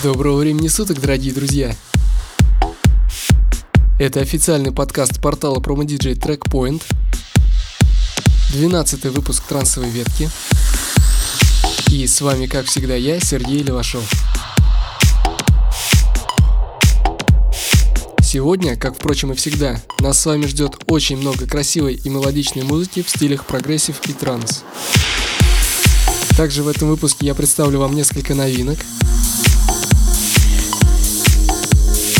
Доброго времени суток, дорогие друзья! Это официальный подкаст портала PromoDJ Trackpoint. 12 выпуск трансовой ветки. И с вами, как всегда, я, Сергей Левашов. Сегодня, как впрочем и всегда, нас с вами ждет очень много красивой и мелодичной музыки в стилях progressive и транс. Также в этом выпуске я представлю вам несколько новинок.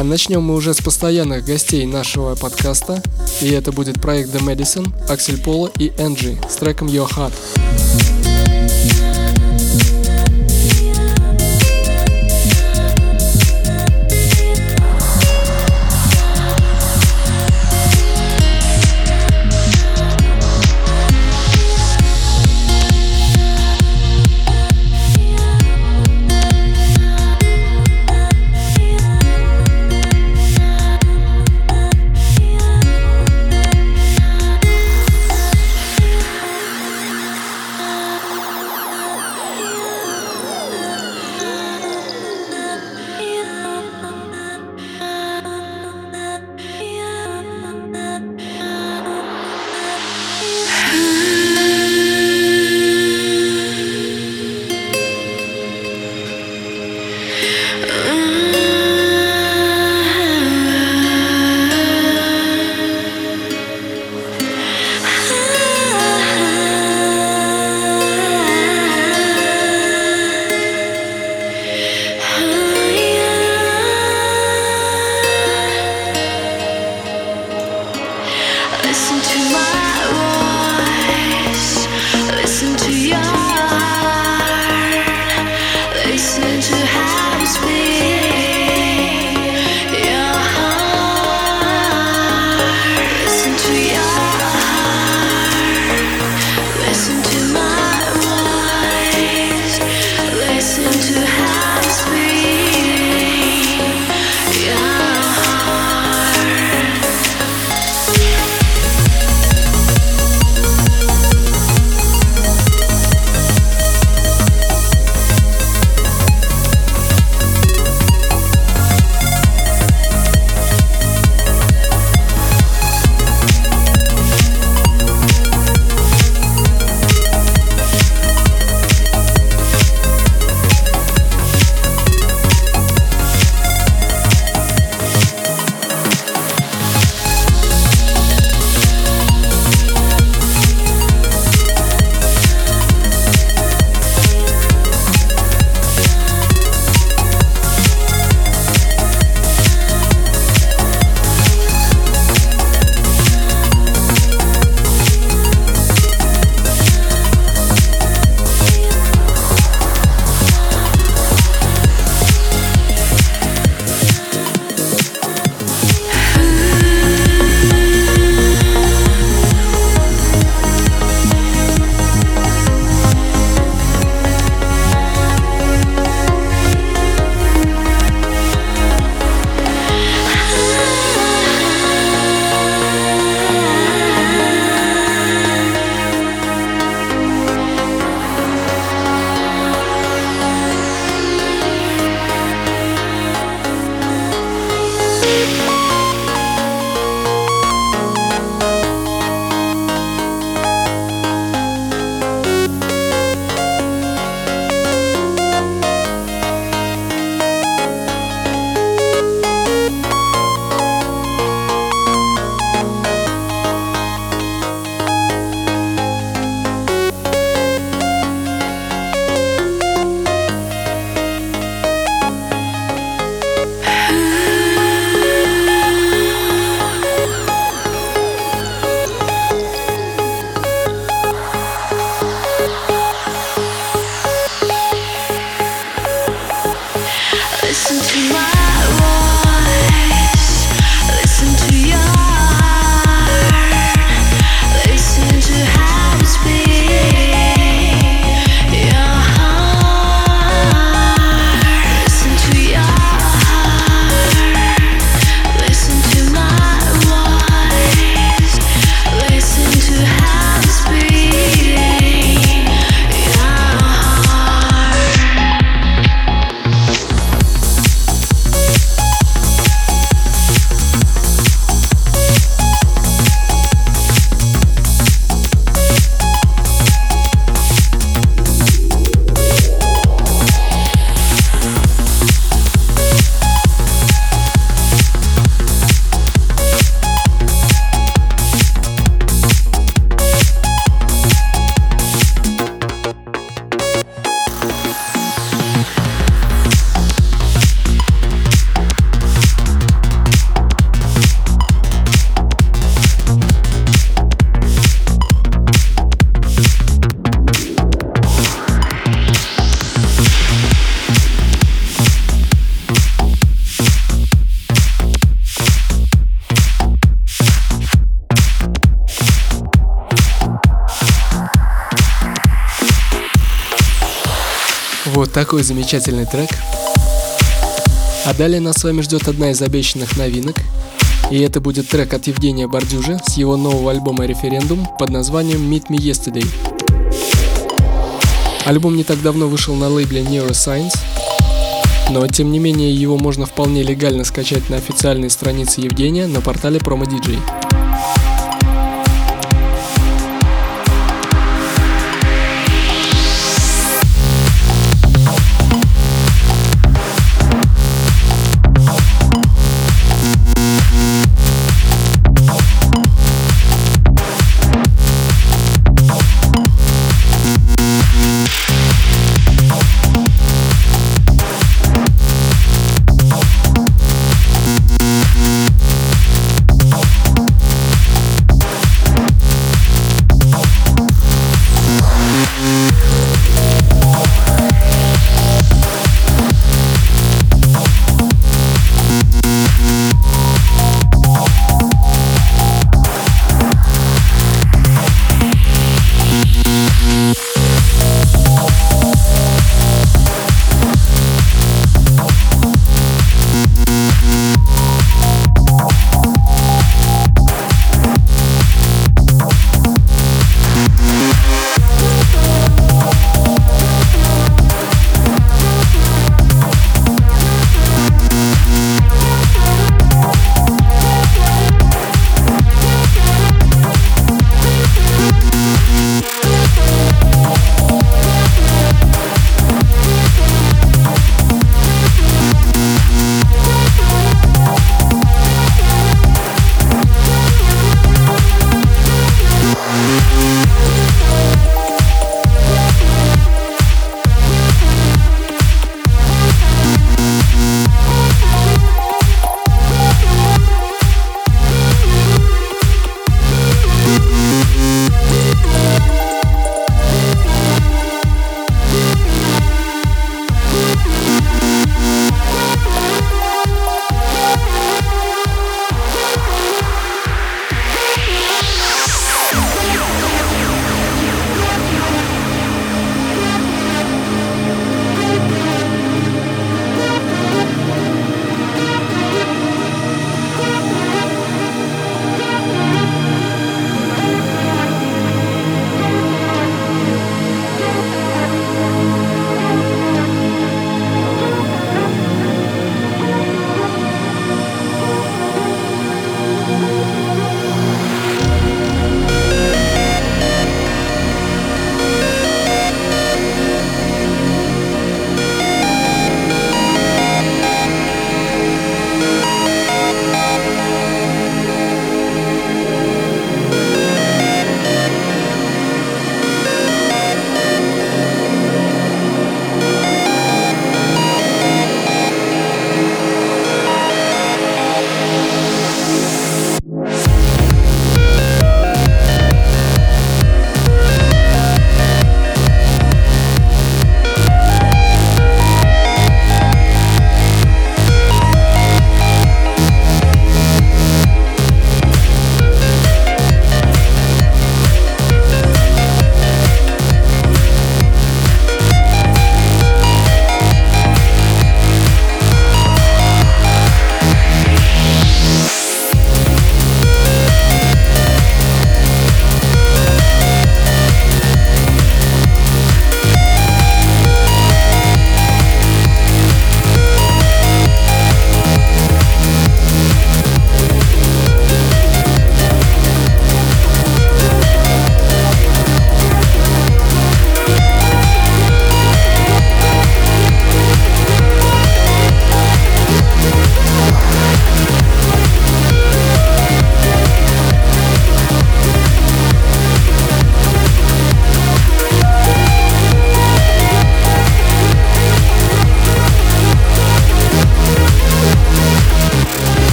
А начнем мы уже с постоянных гостей нашего подкаста. И это будет проект The Medicine, Аксель Пола и Энджи с треком Your Heart. Такой замечательный трек. А далее нас с вами ждет одна из обещанных новинок. И это будет трек от Евгения Бордюжа с его нового альбома «Референдум» под названием «Meet Me Yesterday». Альбом не так давно вышел на лейбле Neuroscience, но тем не менее его можно вполне легально скачать на официальной странице Евгения на портале Promo DJ.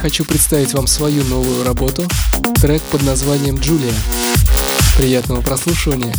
Хочу представить вам свою новую работу, трек под названием «Джулия». Приятного прослушивания!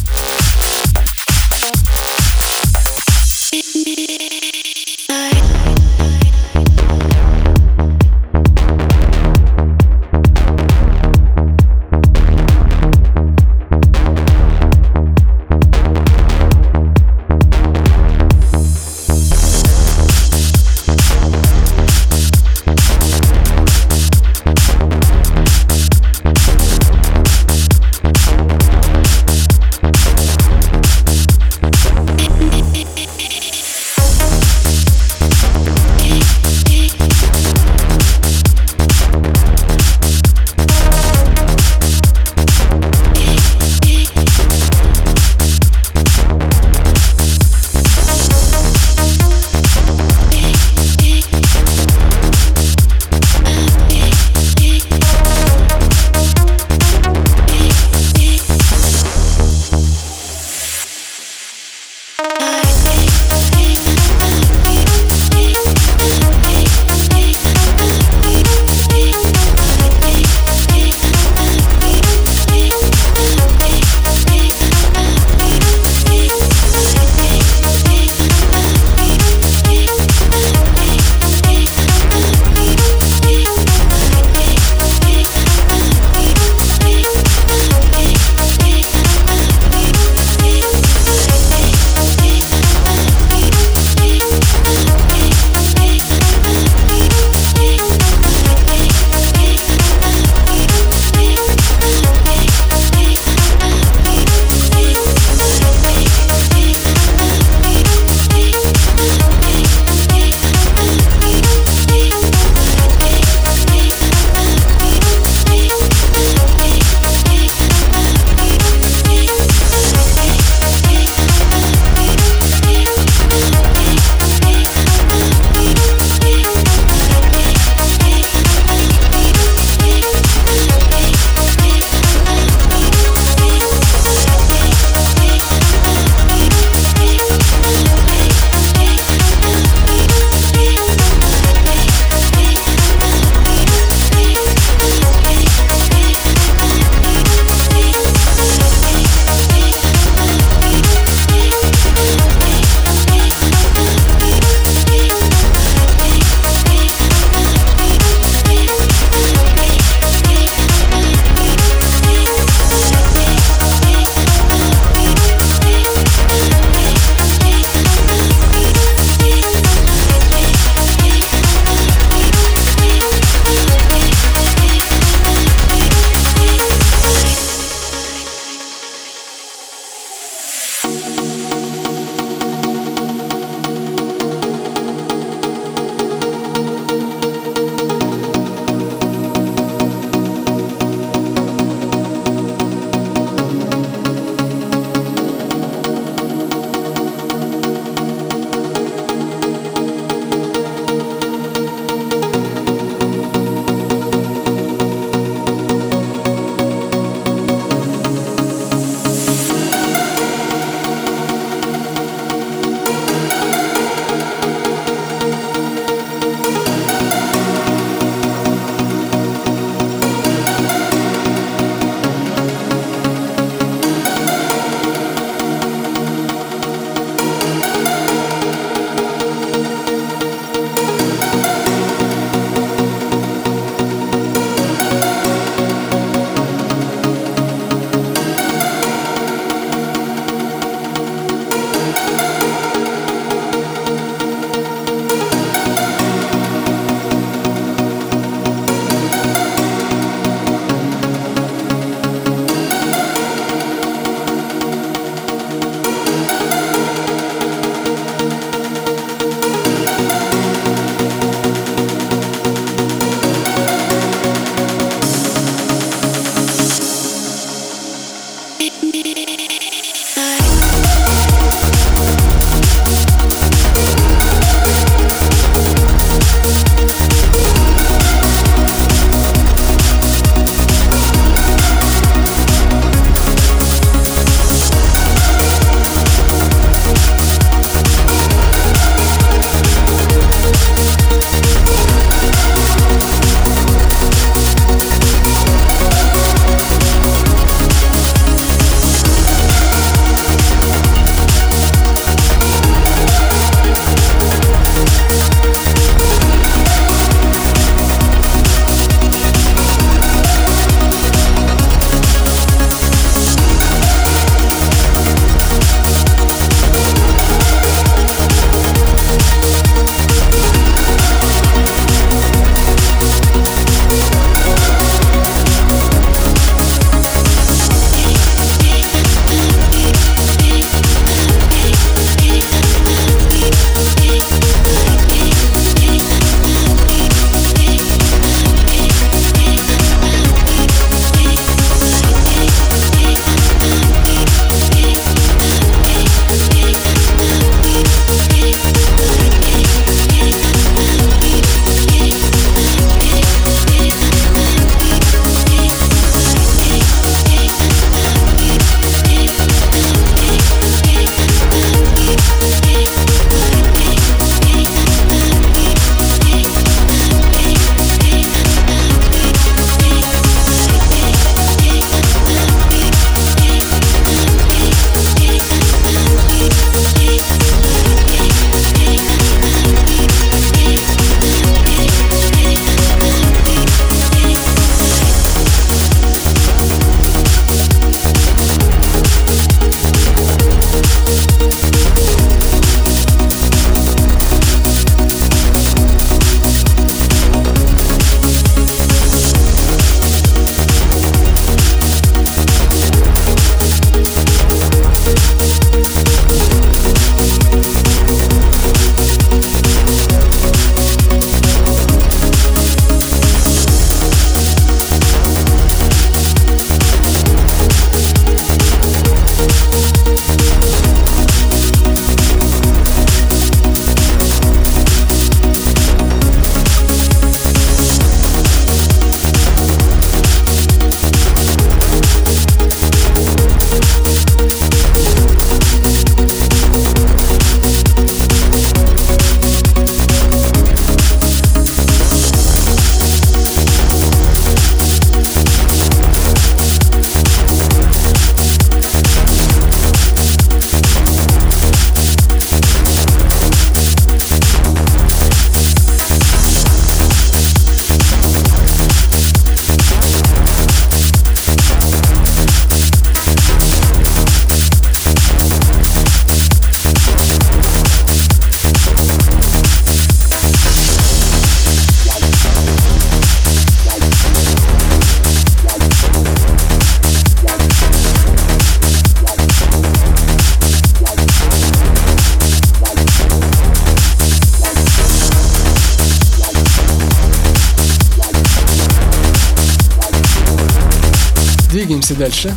Дальше.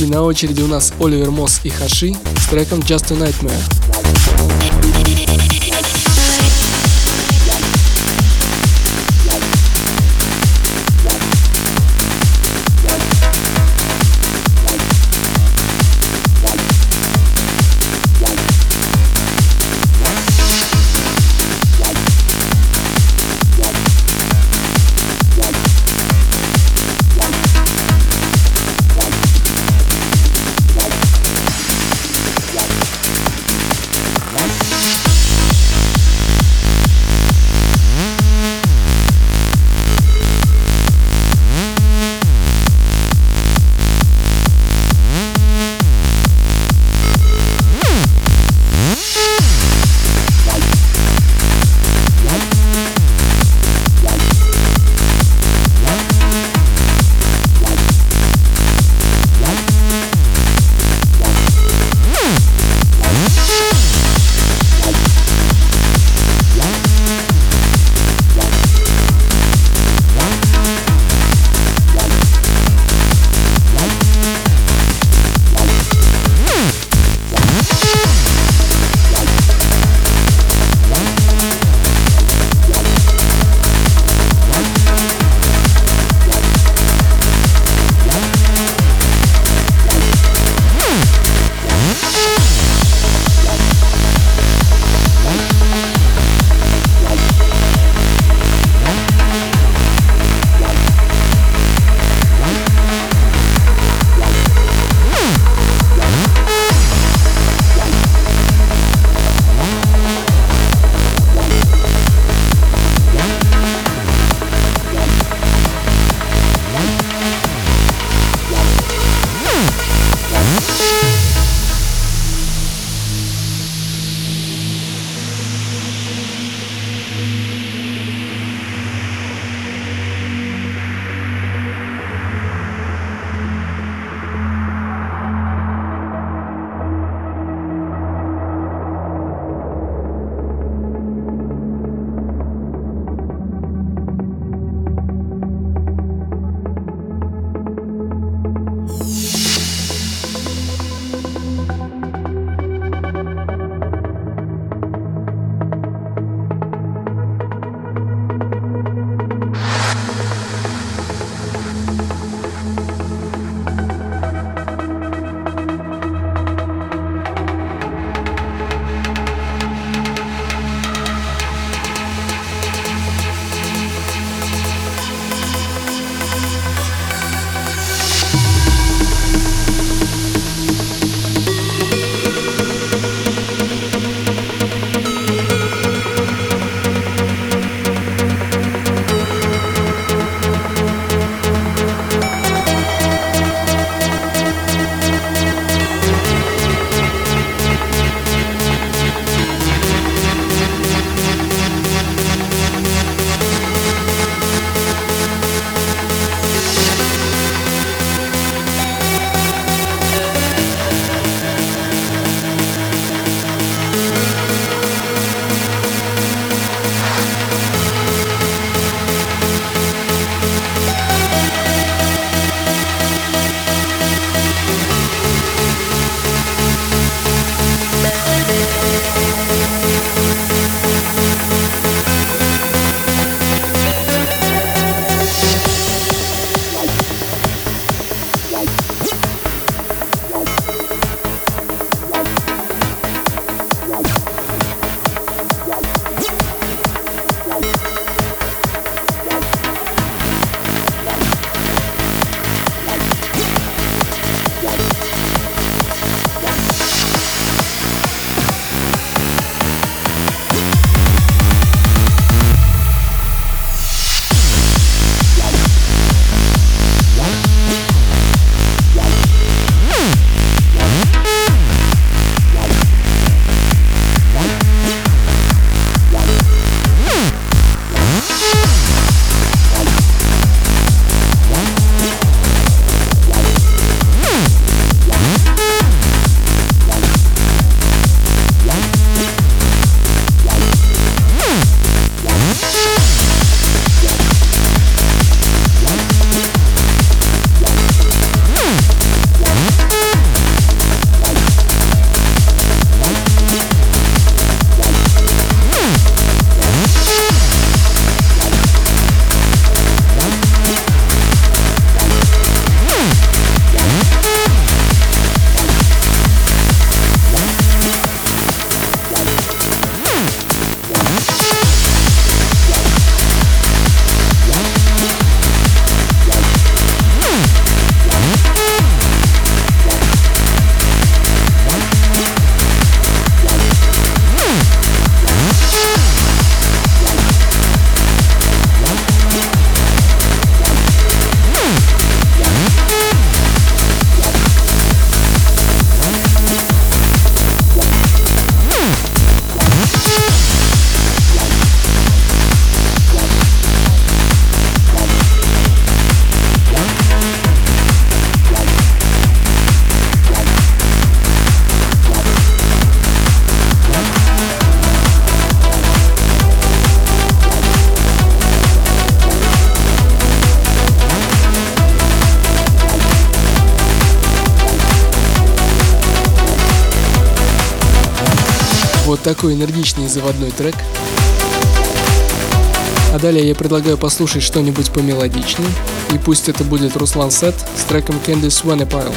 И на очереди у нас Оливер Мосс и Хаши с треком Just a Nightmare. Такой энергичный заводной трек. А далее я предлагаю послушать что-нибудь помелодичнее, и пусть это будет Руслан Сет с треком Candice Vanapile.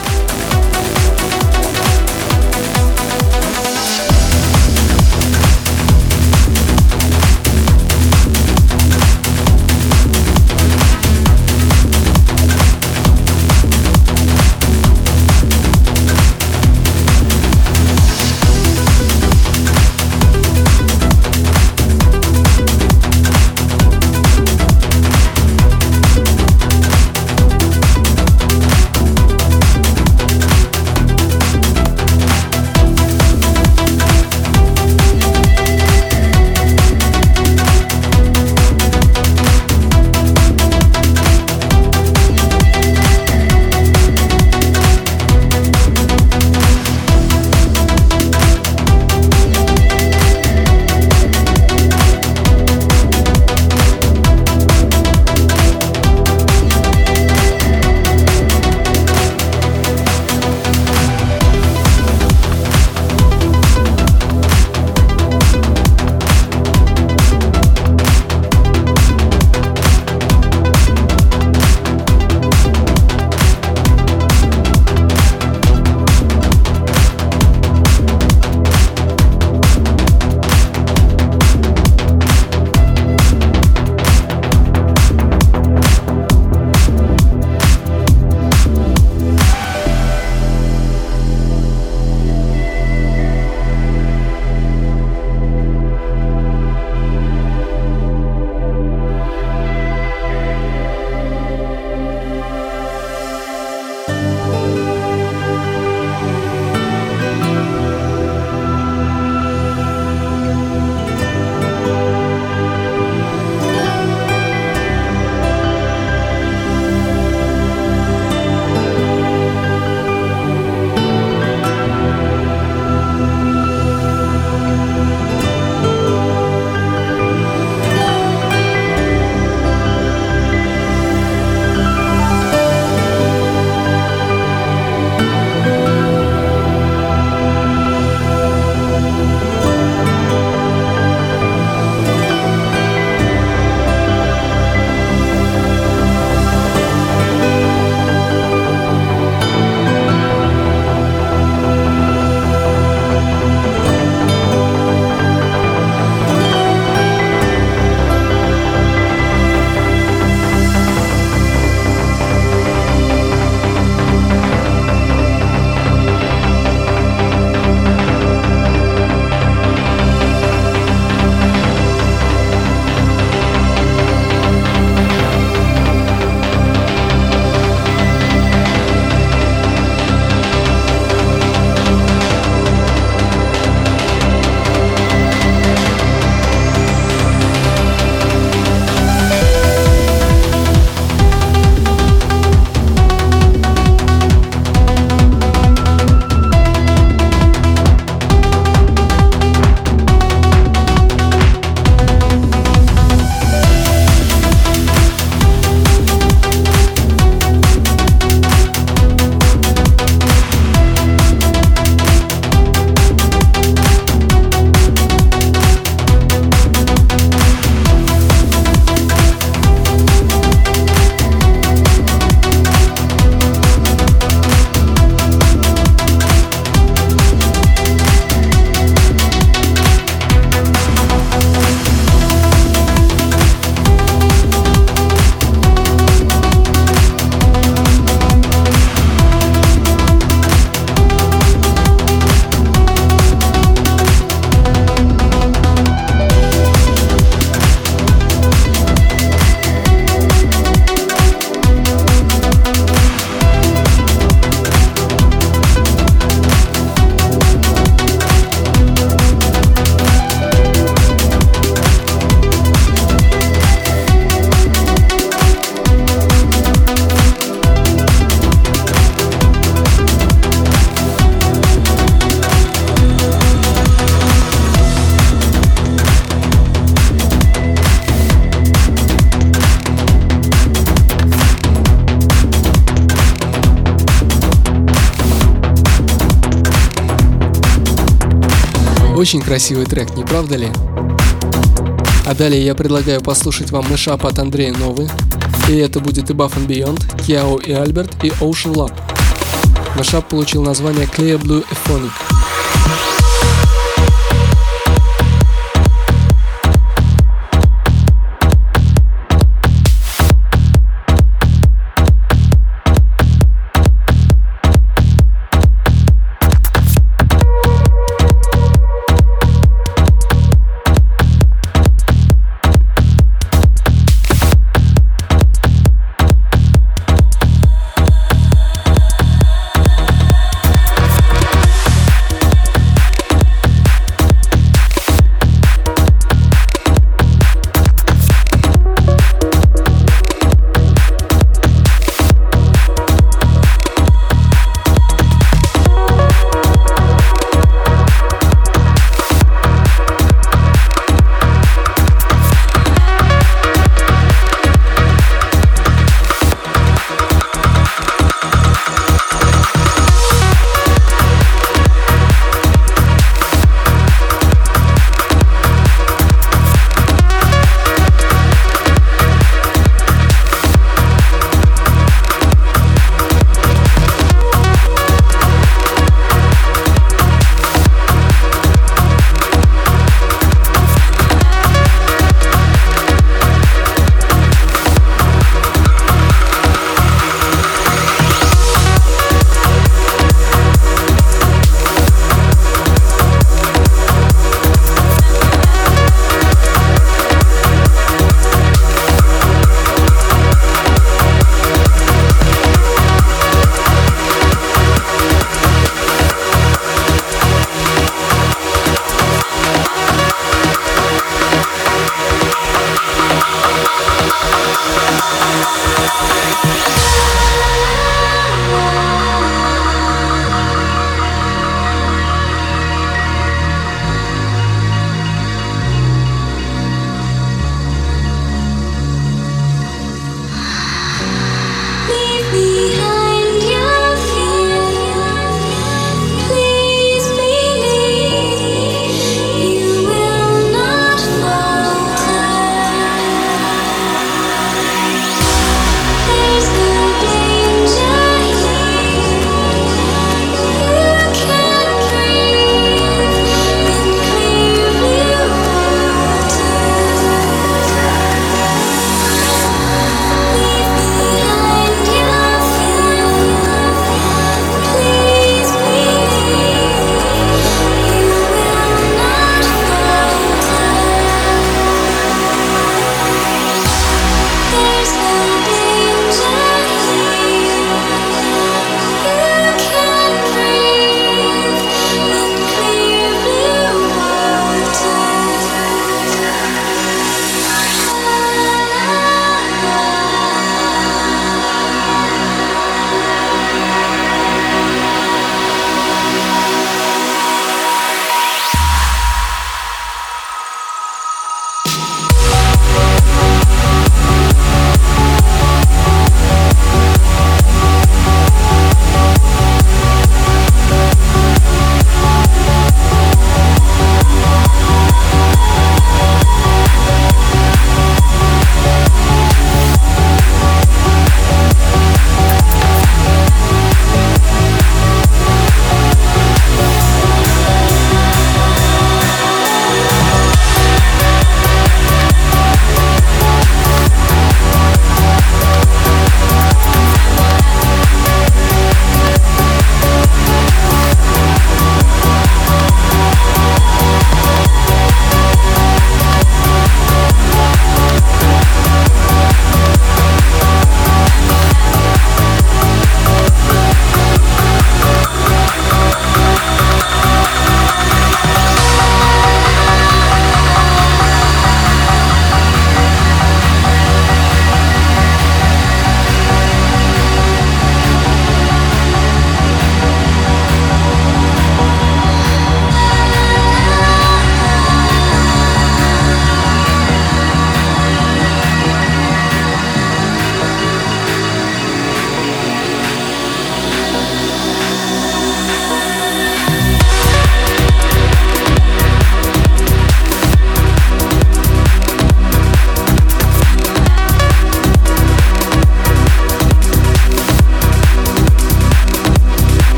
Очень красивый трек, не правда ли? А далее я предлагаю послушать вам мышап от Андрея Новы. И это будет и Buff and Beyond, Киао и Альберт и Ocean Lab. Мышап получил название Clear Blue Ephonic.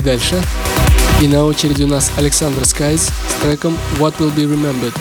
Двигаемся дальше. И на очереди у нас Александр Скайз с треком What Will Be Remembered.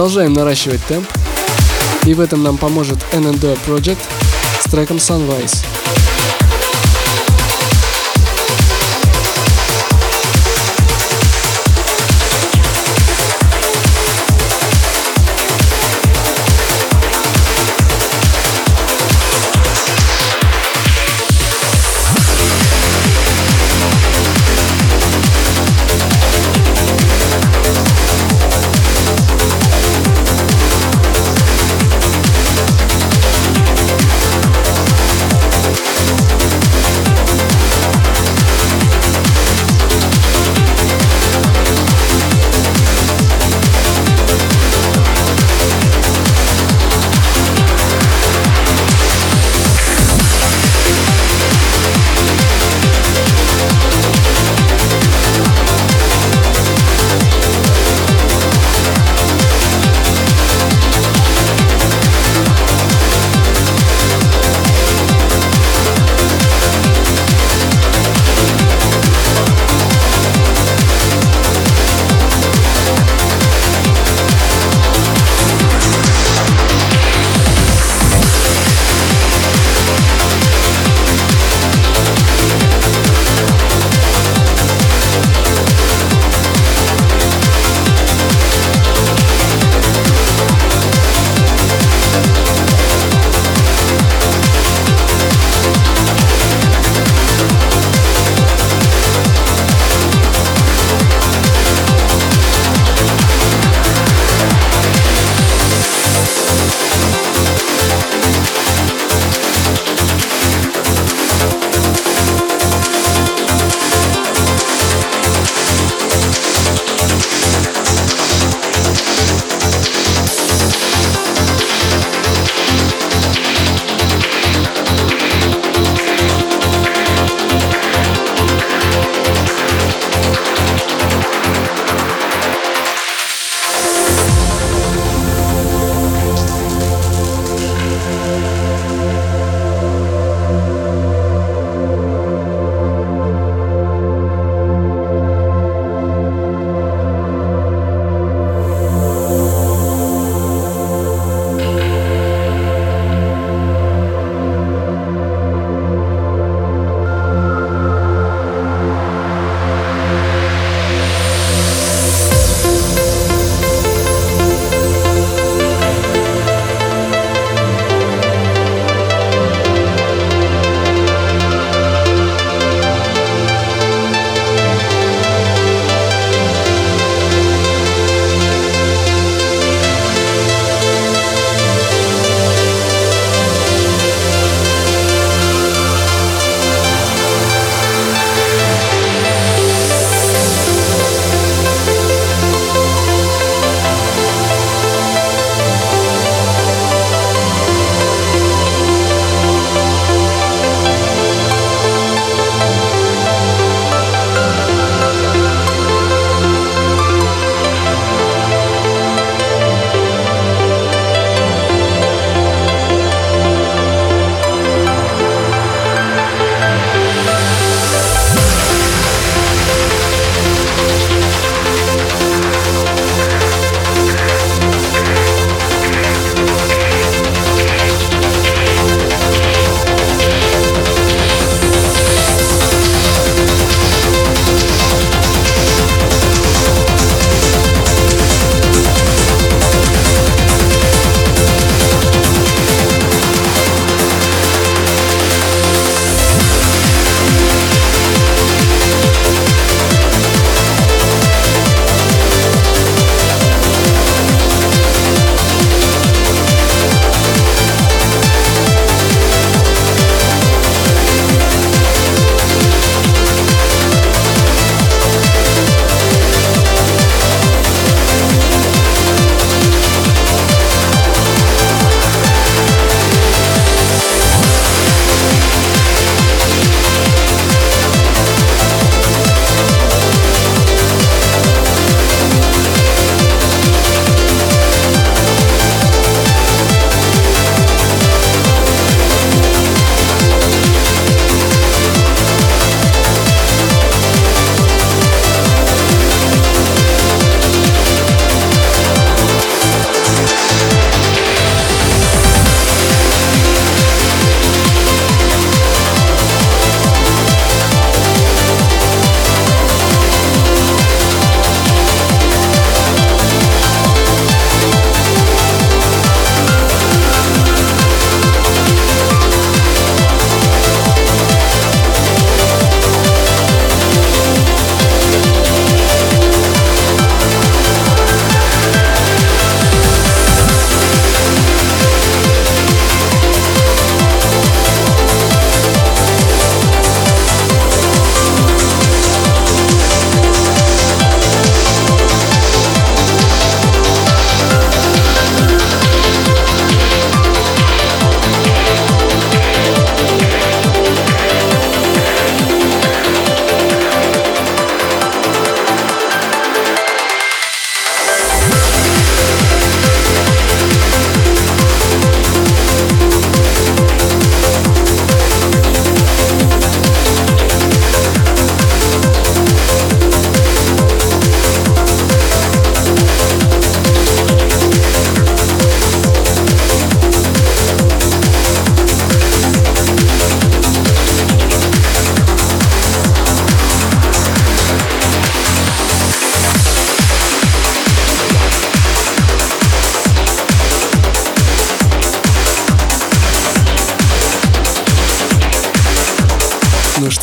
Продолжаем наращивать темп. И в этом нам поможет NNDO Project с треком Sunrise.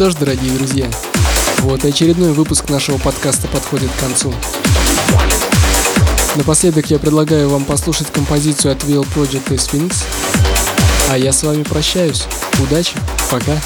Что ж, дорогие друзья, вот и очередной выпуск нашего подкаста подходит к концу. Напоследок я предлагаю вам послушать композицию от Will Project и Sphinx. А я с вами прощаюсь. Удачи, пока.